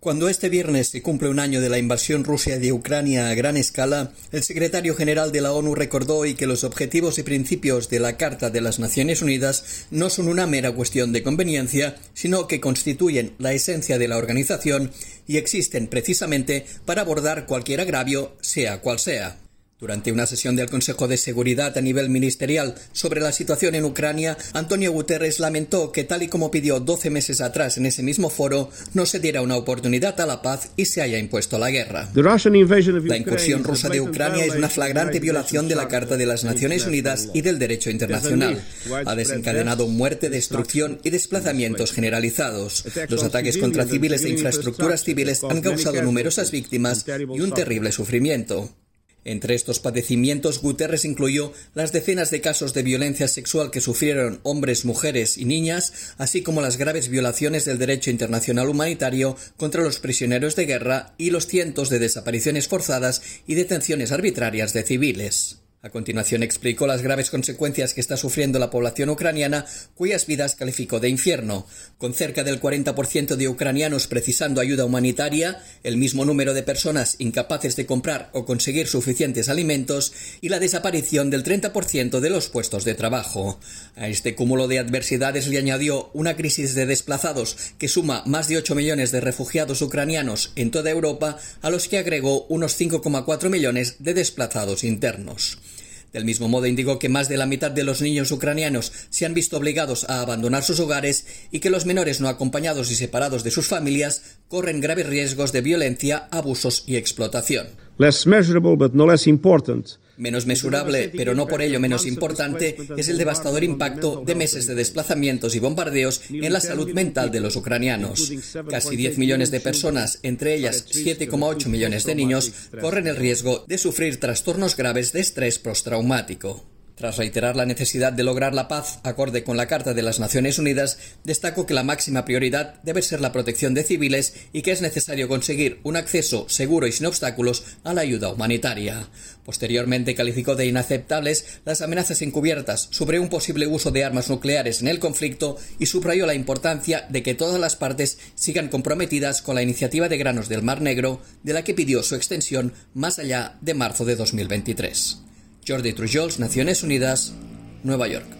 Cuando este viernes se cumple un año de la invasión rusa de Ucrania a gran escala, el secretario general de la ONU recordó hoy que los objetivos y principios de la Carta de las Naciones Unidas no son una mera cuestión de conveniencia, sino que constituyen la esencia de la organización y existen precisamente para abordar cualquier agravio, sea cual sea. Durante una sesión del Consejo de Seguridad a nivel ministerial sobre la situación en Ucrania, Antonio Guterres lamentó que, tal y como pidió 12 meses atrás en ese mismo foro, no se diera una oportunidad a la paz y se haya impuesto la guerra. La incursión rusa de Ucrania es una flagrante violación de la Carta de las Naciones Unidas y del derecho internacional. Ha desencadenado muerte, destrucción y desplazamientos generalizados. Los ataques contra civiles e infraestructuras civiles han causado numerosas víctimas y un terrible sufrimiento. Entre estos padecimientos, Guterres incluyó las decenas de casos de violencia sexual que sufrieron hombres, mujeres y niñas, así como las graves violaciones del derecho internacional humanitario contra los prisioneros de guerra y los cientos de desapariciones forzadas y detenciones arbitrarias de civiles. A continuación explicó las graves consecuencias que está sufriendo la población ucraniana, cuyas vidas calificó de infierno, con cerca del 40% de ucranianos precisando ayuda humanitaria, el mismo número de personas incapaces de comprar o conseguir suficientes alimentos y la desaparición del 30% de los puestos de trabajo. A este cúmulo de adversidades le añadió una crisis de desplazados que suma más de 8 millones de refugiados ucranianos en toda Europa, a los que agregó unos 5,4 millones de desplazados internos. Del mismo modo indicó que más de la mitad de los niños ucranianos se han visto obligados a abandonar sus hogares y que los menores no acompañados y separados de sus familias corren graves riesgos de violencia, abusos y explotación. Menos mesurable, pero no por ello menos importante, es el devastador impacto de meses de desplazamientos y bombardeos en la salud mental de los ucranianos. Casi 10 millones de personas, entre ellas 7,8 millones de niños, corren el riesgo de sufrir trastornos graves de estrés postraumático. Tras reiterar la necesidad de lograr la paz acorde con la Carta de las Naciones Unidas, destacó que la máxima prioridad debe ser la protección de civiles y que es necesario conseguir un acceso seguro y sin obstáculos a la ayuda humanitaria. Posteriormente calificó de inaceptables las amenazas encubiertas sobre un posible uso de armas nucleares en el conflicto y subrayó la importancia de que todas las partes sigan comprometidas con la iniciativa de granos del Mar Negro, de la que pidió su extensión más allá de marzo de 2023. Jordi Trujols, Naciones Unidas, Nueva York.